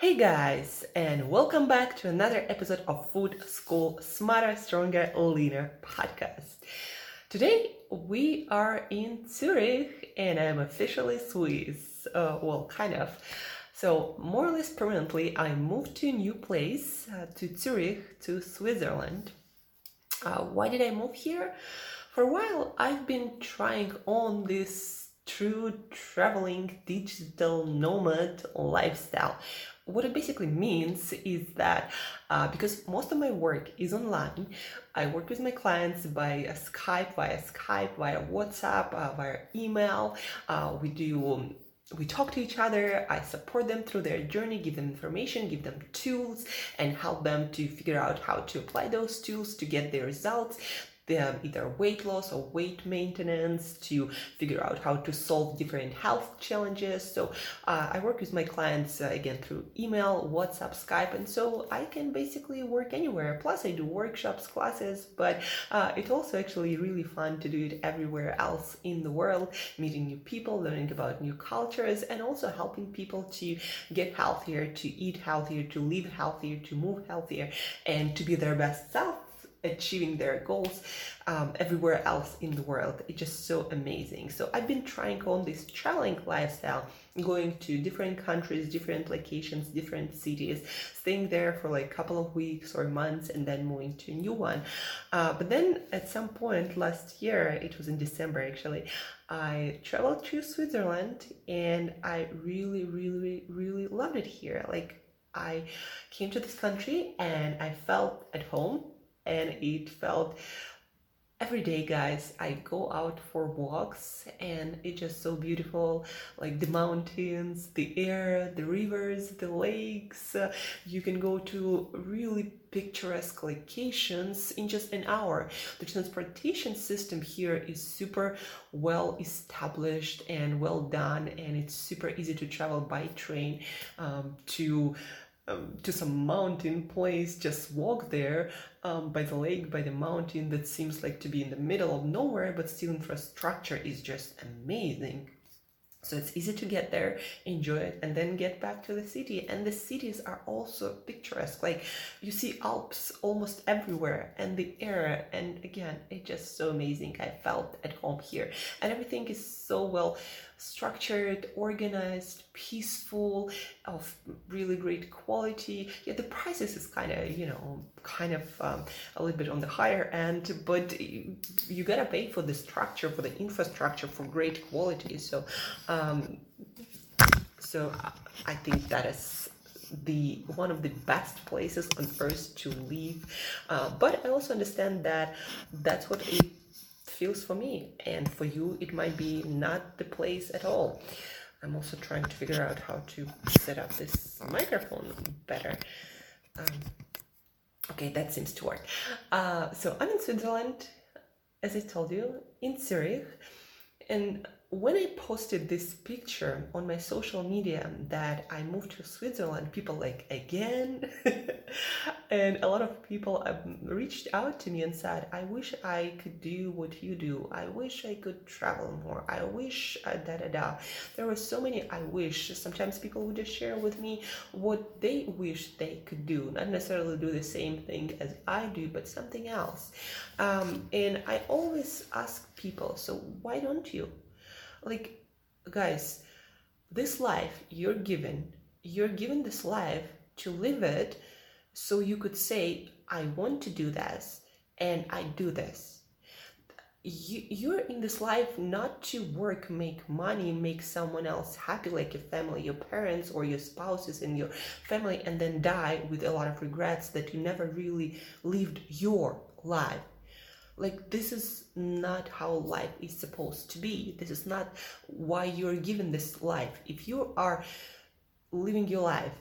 Hey guys, and welcome back to another episode of Food School Smarter, Stronger, Leaner podcast. Today we are in Zurich and I'm officially Swiss. Uh, well, kind of. So, more or less permanently, I moved to a new place, uh, to Zurich, to Switzerland. Uh, why did I move here? For a while, I've been trying on this true traveling digital nomad lifestyle what it basically means is that uh, because most of my work is online, I work with my clients by Skype, via Skype, via WhatsApp, uh, via email. Uh, we do. Um, we talk to each other i support them through their journey give them information give them tools and help them to figure out how to apply those tools to get their results them either weight loss or weight maintenance to figure out how to solve different health challenges. So uh, I work with my clients uh, again through email, WhatsApp, Skype, and so I can basically work anywhere. Plus, I do workshops, classes, but uh, it's also actually really fun to do it everywhere else in the world, meeting new people, learning about new cultures, and also helping people to get healthier, to eat healthier, to live healthier, to move healthier, and to be their best self achieving their goals um, everywhere else in the world. It's just so amazing. So I've been trying on this traveling lifestyle, going to different countries, different locations, different cities, staying there for like a couple of weeks or months, and then moving to a new one. Uh, but then at some point last year, it was in December actually, I traveled to Switzerland and I really, really, really loved it here. Like I came to this country and I felt at home and it felt. Every day guys i go out for walks and it's just so beautiful. Like the mountains the air the rivers the lakes. Uh, you can go to really picturesque locations in just an hour. The transportation system here is super well established and well done and it's super easy to travel by train um, to um, to some mountain place, just walk there um, by the lake, by the mountain that seems like to be in the middle of nowhere, but still infrastructure is just amazing. So it's easy to get there, enjoy it, and then get back to the city. And the cities are also picturesque. Like you see Alps almost everywhere, and the air. And again, it's just so amazing. I felt at home here, and everything is so well structured, organized, peaceful, of really great quality. Yeah, the prices is kind of you know kind of um, a little bit on the higher end, but you, gotta pay for the structure, for the infrastructure, for great quality. So, um, so I think that is the one of the best places on earth to live. Uh, but I also understand that that's what it feels for me, and for you, it might be not the place at all. I'm also trying to figure out how to set up this microphone better. Um, Okay, that seems to work. Uh, so I'm in Switzerland, as I told you, in Zurich, and when I posted this picture on my social media that I moved to Switzerland, people like again, and a lot of people um, reached out to me and said, "I wish I could do what you do. I wish I could travel more. I wish uh, da da da." There were so many "I wish." Sometimes people would just share with me what they wish they could do, not necessarily do the same thing as I do, but something else. Um, and I always ask people, "So why don't you?" Like guys this life you're given you're given this life to live it so you could say i want to do this and i do this. You, you're in this life not to work make money make someone else happy like your family your parents or your spouses and your family and then die with a lot of regrets that you never really lived your life like this is not how life is supposed to be. This is not why you're given this life. If you are living your life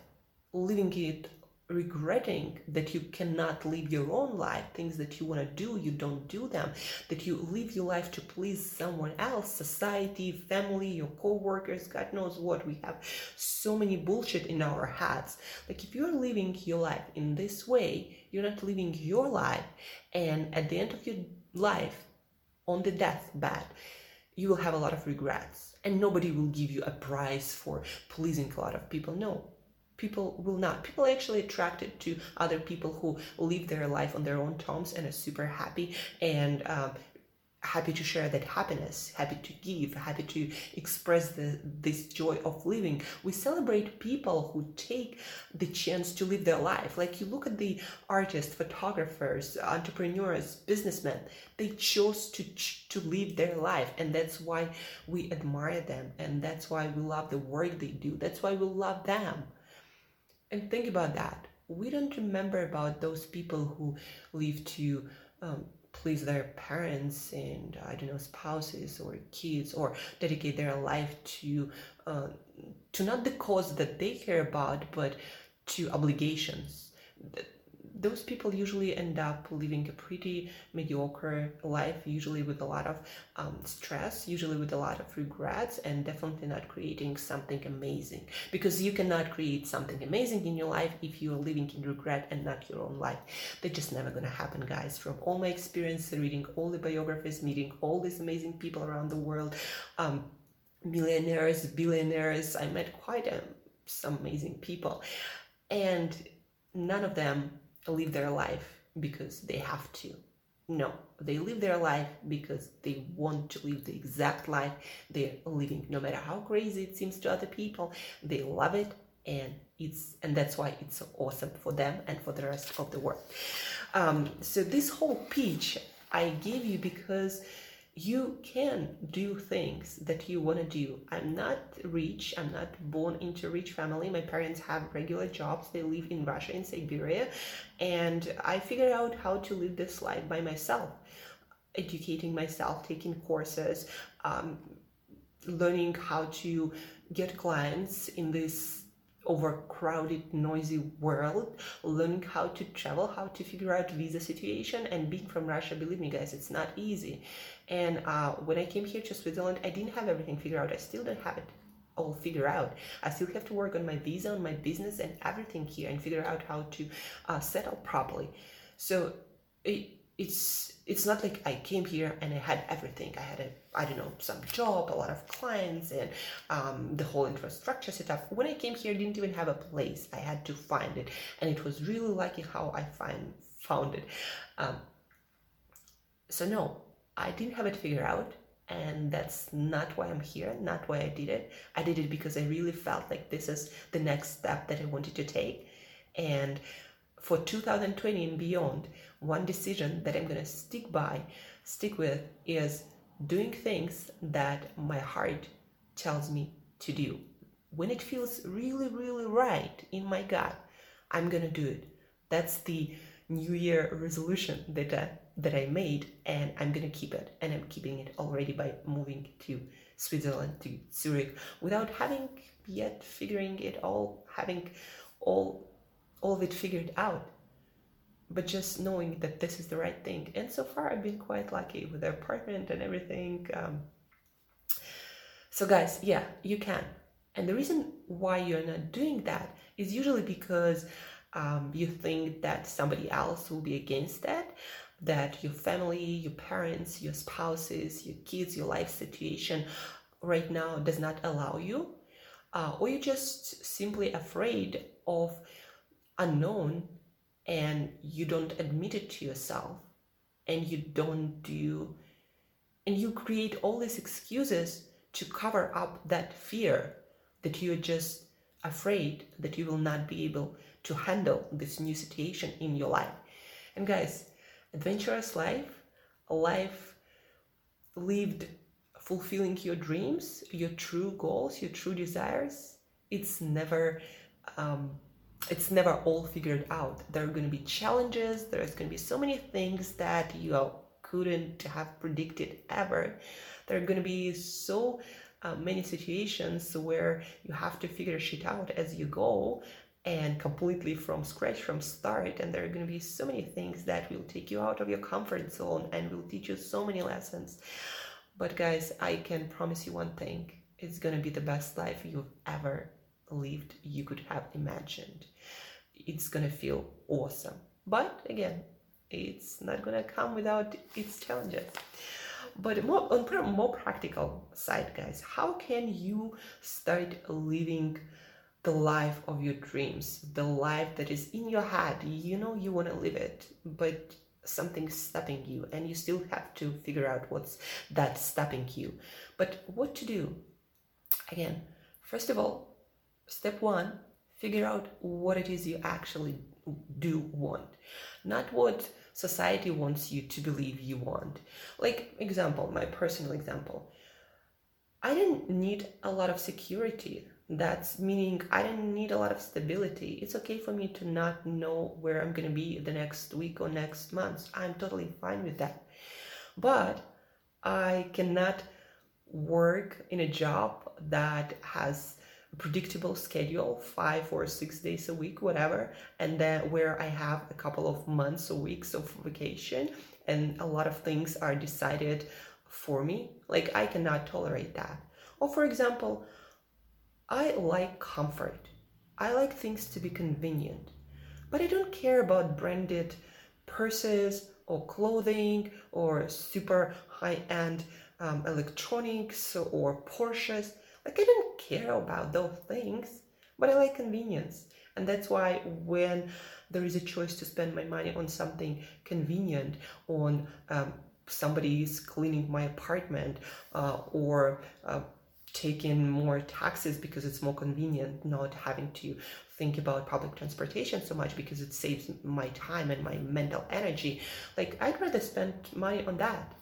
living it regretting that you cannot live your own life things that you want to do you don't do them that you live your life to please someone else society family your co-workers god knows what. We have so many bullshit in our heads. Like if you're living your life in this way you're not living your life and at the end of your life on the deathbed you will have a lot of regrets and nobody will give you a prize for pleasing a lot of people. No. People will not. People are actually attracted to other people who live their life on their own terms and are super happy and um, happy to share that happiness happy to give happy to express the, this joy of living. We celebrate people who take the chance to live their life. Like you look at the artists photographers entrepreneurs businessmen. They chose to to live their life and that's why we admire them and that's why we love the work they do. That's why we love them. And think about that. We don't remember about those people who live to um, please their parents and I don't know spouses or kids or dedicate their life to uh, to not the cause that they care about but to obligations those people usually end up living a pretty mediocre life, usually with a lot of um, stress, usually with a lot of regrets, and definitely not creating something amazing. Because you cannot create something amazing in your life if you're living in regret and not your own life. That's just never gonna happen, guys. From all my experience, reading all the biographies, meeting all these amazing people around the world, um, millionaires, billionaires, I met quite a, um, some amazing people. And none of them live their life because they have to. No, they live their life because they want to live the exact life they're living. No matter how crazy it seems to other people, they love it and it's and that's why it's so awesome for them and for the rest of the world. Um, so this whole pitch I gave you because you can do things that you want to do. I'm not rich. I'm not born into rich family. My parents have regular jobs. They live in Russia, in Siberia. And I figured out how to live this life by myself, educating myself, taking courses, um, learning how to get clients in this overcrowded, noisy world, learning how to travel, how to figure out visa situation, and being from Russia, believe me, guys, it's not easy. And uh, when I came here to Switzerland, I didn't have everything figured out. I still don't have it all figured out. I still have to work on my visa, on my business, and everything here, and figure out how to uh, settle properly. So it, it's it's not like I came here and I had everything. I had a I don't know some job, a lot of clients, and um, the whole infrastructure set up. When I came here, I didn't even have a place. I had to find it, and it was really lucky how I find found it. Um, so no, I didn't have it figured out, and that's not why I'm here. Not why I did it. I did it because I really felt like this is the next step that I wanted to take, and for 2020 and beyond, one decision that I'm going to stick by, stick with is doing things that my heart tells me to do. When it feels really, really right in my gut, I'm going to do it. That's the New Year resolution that I, that I made, and I'm to keep it. And I'm keeping it already by moving to Switzerland, to Zurich, without having yet figuring it all, having all all of it figured out but just knowing that this is the right thing and so far i've been quite lucky with the apartment and everything um, So, guys, yeah, you can. And the reason why you're not doing that is usually because um, you think that somebody else will be against that, that your family, your parents, your spouses, your kids, your life situation right now does not allow you, uh, or you're just simply afraid of unknown and you don't admit it to yourself and you don't do and you create all these excuses to cover up that fear that you're just afraid that you will not be able to handle this new situation in your life. And guys adventurous life a life lived fulfilling your dreams your true goals your true desires it's never um, it's never all figured out. There are going to be challenges. There's going to be so many things that you couldn't have predicted ever. There are going to be so uh, many situations where you have to figure shit out as you go and completely from scratch from start and there are going to be so many things that will take you out of your comfort zone and will teach you so many lessons but guys i can promise you one thing it's going to be the best life you've ever lived you could have imagined. It's gonna feel awesome. But again, it's not gonna come without its challenges. But more on a more practical side, guys, how can you start living the life of your dreams, the life that is in your head? You know you want to live it, but something's stopping you, and you still have to figure out what's that stopping you. But what to do? Again, first of all, Step one, figure out what it is you actually do want, not what society wants you to believe you want. Like, example, my personal example. I didn't need a lot of security. That's meaning I didn't need a lot of stability. It's okay for me to not know where I'm going to be the next week or next month. I'm totally fine with that. But I cannot work in a job that has a predictable schedule, five or six days a week, whatever, and then where I have a couple of months or weeks of vacation and a lot of things are decided for me. Like I cannot tolerate that. Or for example, I like comfort. I like things to be convenient. But I don't care about branded purses or clothing or super high end um, electronics or Porsches. Like I don't care about those things, but I like convenience. And that's why when there is a choice to spend my money on something convenient, on um, somebody's cleaning my apartment, uh, or uh, taking more taxes because it's more convenient, not having to think about public transportation so much because it saves my time and my mental energy. Like I'd rather spend money on that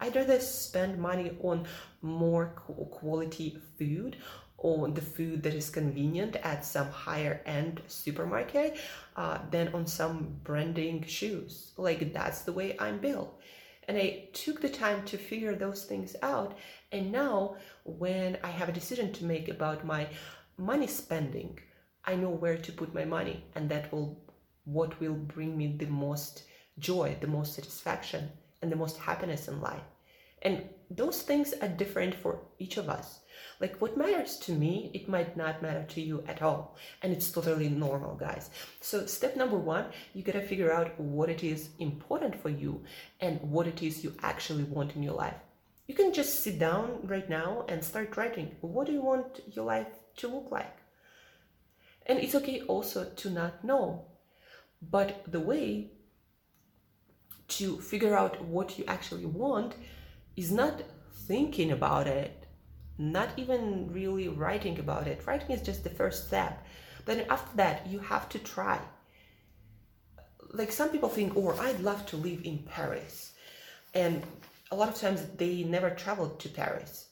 I'd rather spend money on more quality food on the food that is convenient at some higher end supermarket uh, than on some branding shoes. Like that's the way I'm built. And I took the time to figure those things out. And now, when I have a decision to make about my money spending, I know where to put my money, and that will what will bring me the most joy, the most satisfaction and the most happiness in life. And those things are different for each of us. Like what matters to me, it might not matter to you at all. And it's totally normal, guys. So, step number one, you gotta figure out what it is important for you and what it is you actually want in your life. You can just sit down right now and start writing. What do you want your life to look like? And it's okay also to not know. But the way to figure out what you actually want is not thinking about it, not even really writing about it. Writing is just the first step. Then after that, you have to try. Like some people think, oh, I'd love to live in Paris. And a lot of times they never traveled to Paris.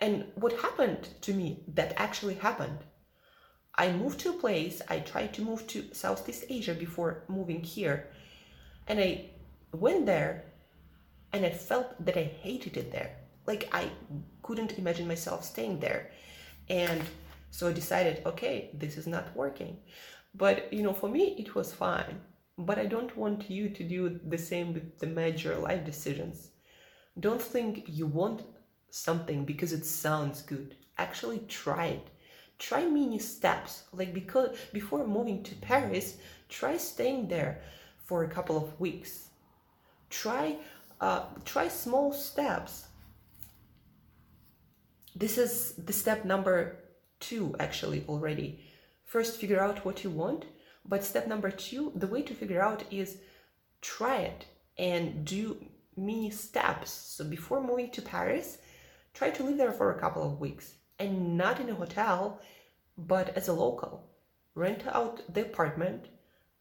And what happened to me that actually happened, I moved to a place, I tried to move to Southeast Asia before moving here. And I went there and I felt that I hated it there. Like I couldn't imagine myself staying there. And so I decided, okay, this is not working. But you know, for me it was fine. But I don't want you to do the same with the major life decisions. Don't think you want something because it sounds good. Actually, try it. Try mini steps. Like because before moving to Paris, try staying there for a couple of weeks. Try uh, try small steps. This is the step number two actually already. First, figure out what you want. But step number two, the way to figure out is try it and do mini steps. So before moving to Paris, try to live there for a couple of weeks and not in a hotel, but as a local. Rent out the apartment,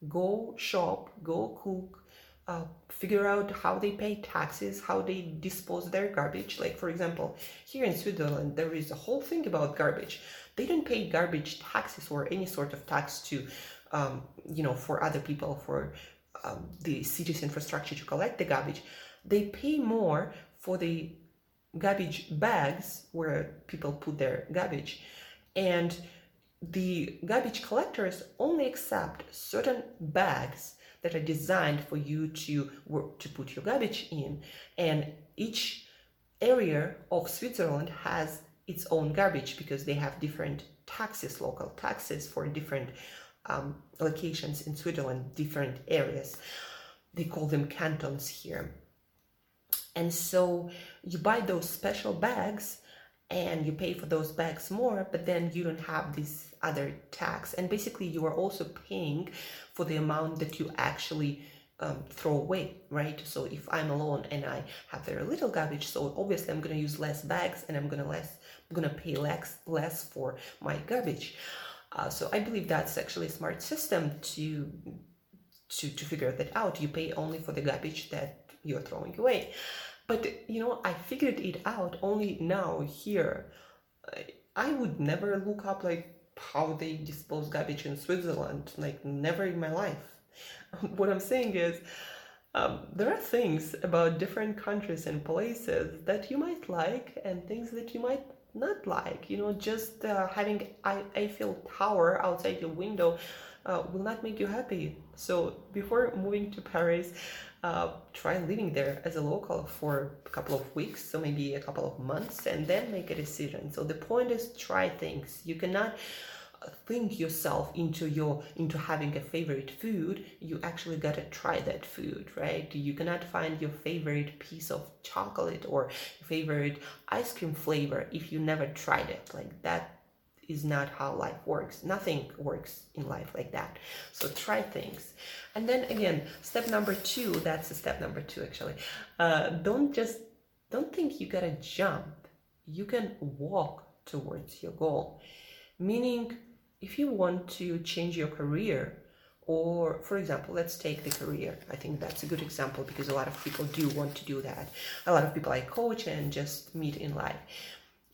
go shop, go cook, uh, figure out how they pay taxes, how they dispose their garbage. Like, for example, here in Switzerland, there is a whole thing about garbage. They don't pay garbage taxes or any sort of tax to, um, you know, for other people, for um, the city's infrastructure to collect the garbage. They pay more for the garbage bags where people put their garbage. And the garbage collectors only accept certain bags that are designed for you to work, to put your garbage in. And each area of Switzerland has its own garbage because they have different taxes local taxes for different um, locations in Switzerland different areas. They call them cantons here. And so you buy those special bags and you pay for those bags more, but then you don't have this other tax. And basically, you are also paying for the amount that you actually um, throw away, right? So if I'm alone and I have very little garbage, so obviously I'm gonna use less bags and I'm gonna less, I'm gonna pay less less for my garbage. Uh, so I believe that's actually a smart system to to to figure that out. You pay only for the garbage that you're throwing away. But you know, I figured it out only now here. I would never look up like how they dispose garbage in Switzerland, like never in my life. what I'm saying is, um, there are things about different countries and places that you might like and things that you might not like. You know, just uh, having Eiffel Tower outside your window uh, will not make you happy. So before moving to Paris, uh, try living there as a local for a couple of weeks, so maybe a couple of months, and then make a decision. So the point is try things. You cannot uh, think yourself into your into having a favorite food you actually gotta try that food right you cannot find your favorite piece of chocolate or favorite ice cream flavor if you never tried it like that is not how life works. Nothing works in life like that. So try things. And then again, step number two, that's step number two actually. Uh, don't just, don't think you gotta jump. You can walk towards your goal. Meaning, if you want to change your career, or for example let's take the career i think that's a good example because a lot of people do want to do that a lot of people i coach and just meet in life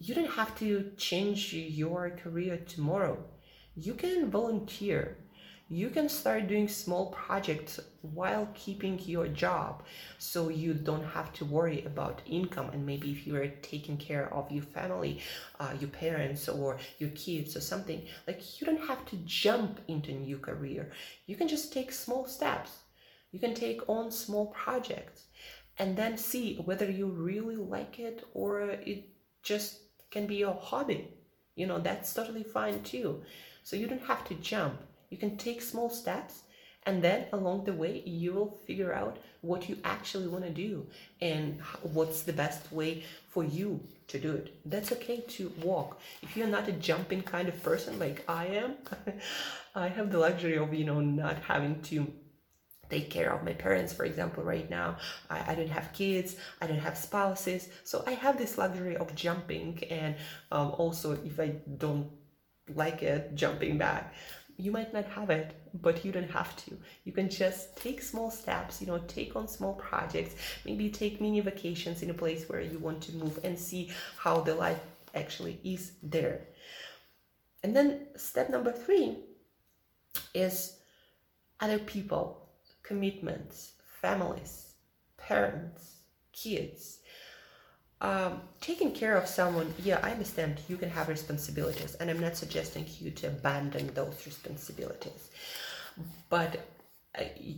you don't have to change your career tomorrow. You can volunteer. You can start doing small projects while keeping your job so you don't have to worry about income. And maybe if you are taking care of your family, uh, your parents, or your kids, or something, like you don't have to jump into a new career. You can just take small steps. You can take on small projects and then see whether you really like it or it just can be your hobby. You know, that's totally fine too. So you don't have to jump. You can take small steps and then along the way you will figure out what you actually want to do and what's the best way for you to do it. That's okay to walk. If you're not a jumping kind of person like I am, I have the luxury of, you know, not having to take care of my parents for example right now I, I don't have kids i don't have spouses so i have this luxury of jumping and um, also if i don't like it jumping back. You might not have it but you don't have to. You can just take small steps you know take on small projects maybe take mini vacations in a place where you want to move and see how the life actually is there. And then step number three is other people commitments, families, parents, kids. Um, taking care of someone, yeah, I understand you can have responsibilities, and I'm not suggesting you to abandon those responsibilities. But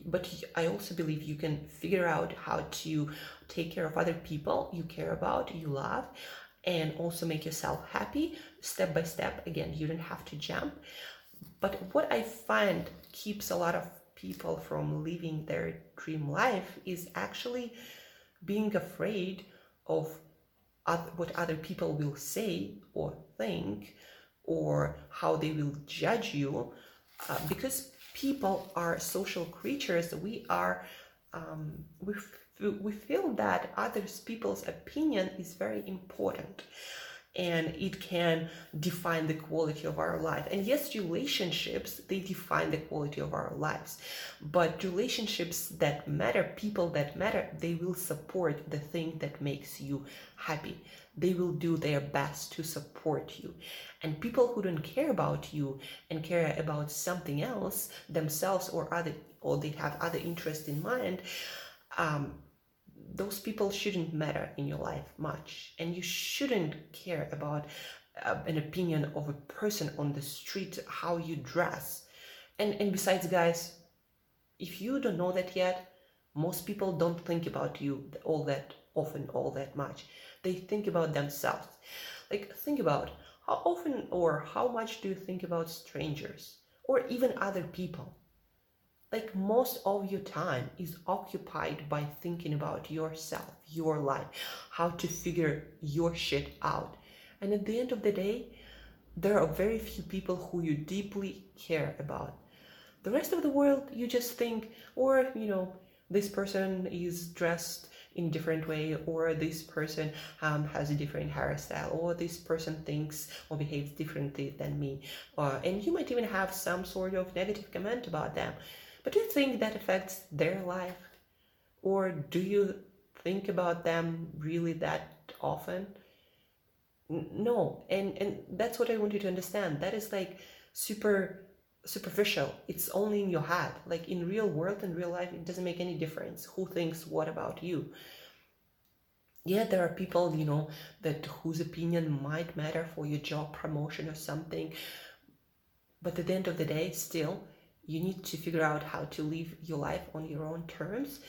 but I also believe you can figure out how to take care of other people you care about, you love, and also make yourself happy step by step. Again, you don't have to jump. But what I find keeps a lot of people from living their dream life is actually being afraid of what other people will say or think or how they will judge you uh, because people are social creatures. We are um, we, f- we feel that others people's opinion is very important and it can define the quality of our life. And yes relationships they define the quality of our lives. But relationships that matter people that matter they will support the thing that makes you happy. They will do their best to support you. And people who don't care about you and care about something else themselves or other or they have other interests in mind um, those people shouldn't matter in your life much. And you shouldn't care about uh, an opinion of a person on the street how you dress. And and besides guys if you don't know that yet most people don't think about you all that often all that much. They think about themselves. Like think about how often or how much do you think about strangers or even other people like most of your time is occupied by thinking about yourself, your life, how to figure your shit out. And at the end of the day, there are very few people who you deeply care about. The rest of the world, you just think, or, you know, this person is dressed in different way or this person um, has a different hairstyle or this person thinks or behaves differently than me uh, and you might even have some sort of negative comment about them but do you think that affects their life? Or do you think about them really that often? No. And and that's what I want you to understand. That is like super superficial. It's only in your head. Like in real world and real life, it doesn't make any difference who thinks what about you. Yeah, there are people, you know, that whose opinion might matter for your job promotion or something. But at the end of the day, still, you need to figure out how to live your life on your own terms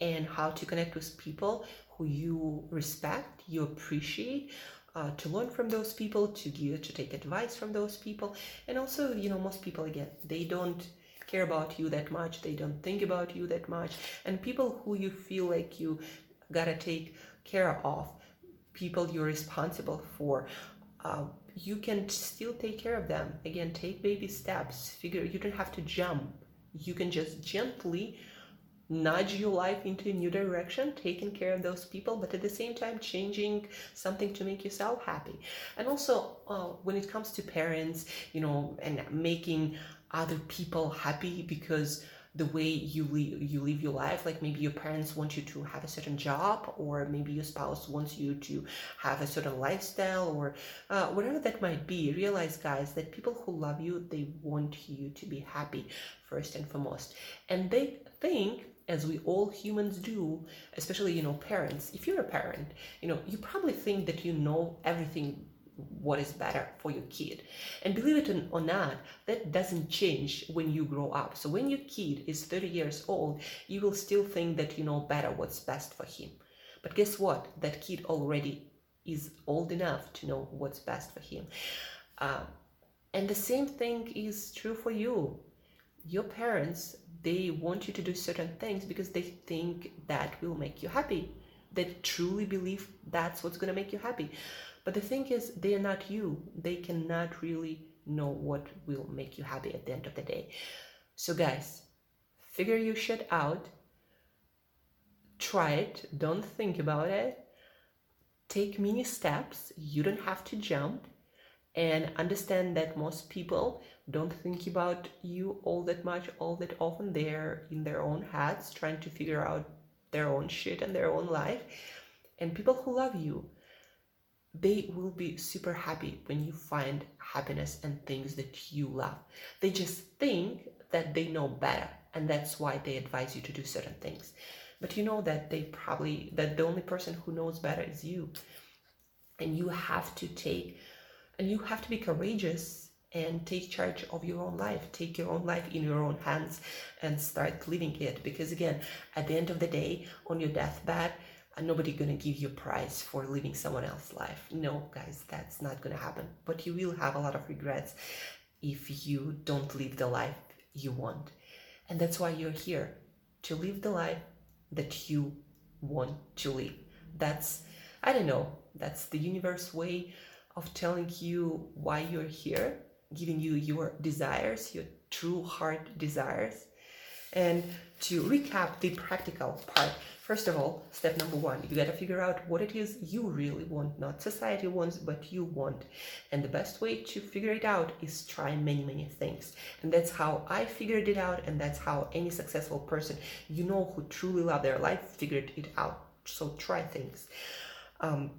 and how to connect with people who you respect, you appreciate, uh, to learn from those people, to give, to take advice from those people, and also, you know, most people again, they don't care about you that much, they don't think about you that much, and people who you feel like you gotta take care of, people you're responsible for, uh, you can still take care of them. Again, take baby steps. Figure you don't have to jump. You can just gently nudge your life into a new direction, taking care of those people, but at the same time changing something to make yourself happy. And also, uh, when it comes to parents, you know, and making other people happy because the way you live, you live your life like maybe your parents want you to have a certain job or maybe your spouse wants you to have a certain lifestyle or uh, whatever that might be. Realize guys that people who love you they want you to be happy first and foremost. And they think as we all humans do especially you know parents if you're a parent you know you probably think that you know everything what is better for your kid. And believe it or not, that doesn't change when you grow up. So when your kid is 30 years old, you will still think that you know better what's best for him. But guess what? That kid already is old enough to know what's best for him. Uh, and the same thing is true for you. Your parents, they want you to do certain things because they think that will make you happy. They truly believe that's what's going to make you happy. But the thing is, they are not you. They cannot really know what will make you happy at the end of the day. So, guys, figure your shit out. Try it. Don't think about it. Take mini steps. You don't have to jump. And understand that most people don't think about you all that much, all that often. They're in their own heads trying to figure out their own shit and their own life. And people who love you, they will be super happy when you find happiness and things that you love. They just think that they know better and that's why they advise you to do certain things. But you know that they probably that the only person who knows better is you. And you have to take and you have to be courageous and take charge of your own life. Take your own life in your own hands and start living it because again, at the end of the day, on your deathbed, nobody gonna give you a prize for living someone else's life. No, guys, that's not gonna happen. But you will have a lot of regrets if you don't live the life you want. And that's why you're here to live the life that you want to live. That's, I don't know, that's the universe way of telling you why you're here, giving you your desires, your true heart desires. And to recap the practical part, first of all, step number one, you gotta figure out what it is you really want, not society wants, but you want. And the best way to figure it out is try many, many things. And that's how I figured it out, and that's how any successful person you know who truly love their life figured it out. So try things. Um,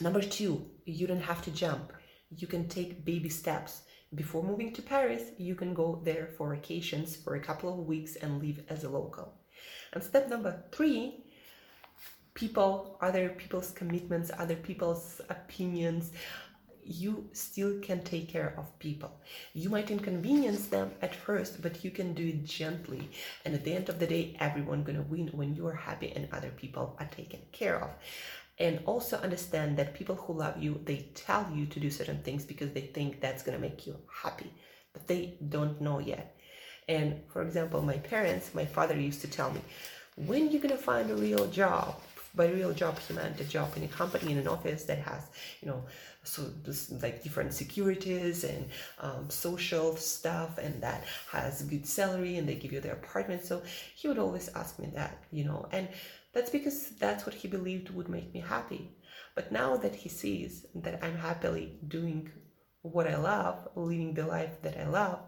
number two, you don't have to jump. You can take baby steps before moving to Paris, you can go there for vacations for a couple of weeks and live as a local. And step number three, people, other people's commitments, other people's opinions, you still can take care of people. You might inconvenience them at first, but you can do it gently. And at the end of the day, everyone gonna win when you are happy and other people are taken care of and also understand that people who love you they tell you to do certain things because they think that's to make you happy but they don't know yet and for example my parents my father used to tell me when you're to find a real job by real job he meant a job in a company in an office that has you know so this, like different securities and um, social stuff and that has good salary and they give you their apartment so he would always ask me that you know and that's because that's what he believed would make me happy. But now that he sees that I'm happily doing what I love, living the life that I love,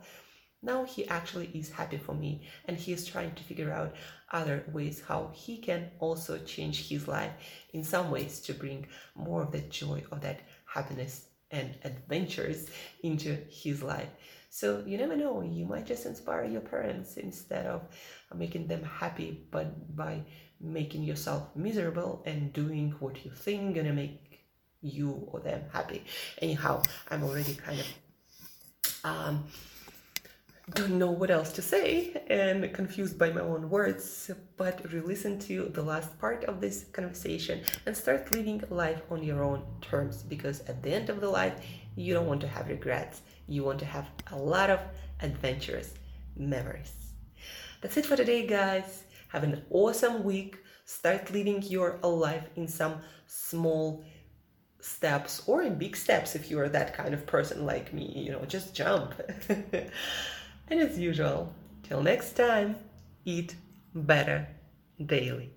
now he actually is happy for me and he is trying to figure out other ways how he can also change his life in some ways to bring more of that joy or that happiness and adventures into his life. So you never know, you might just inspire your parents instead of making them happy, but by making yourself miserable and doing what you think gonna make you or them happy. Anyhow, I'm already kind of um, don't know what else to say and confused by my own words, but re-listen to the last part of this conversation and start living life on your own terms because at the end of the life, you don't want to have regrets. You want to have a lot of adventurous memories. That's it for today, guys. Have an awesome week. Start living your life in some small steps or in big steps if you are that kind of person like me. You know, just jump. and as usual, till next time, eat better daily.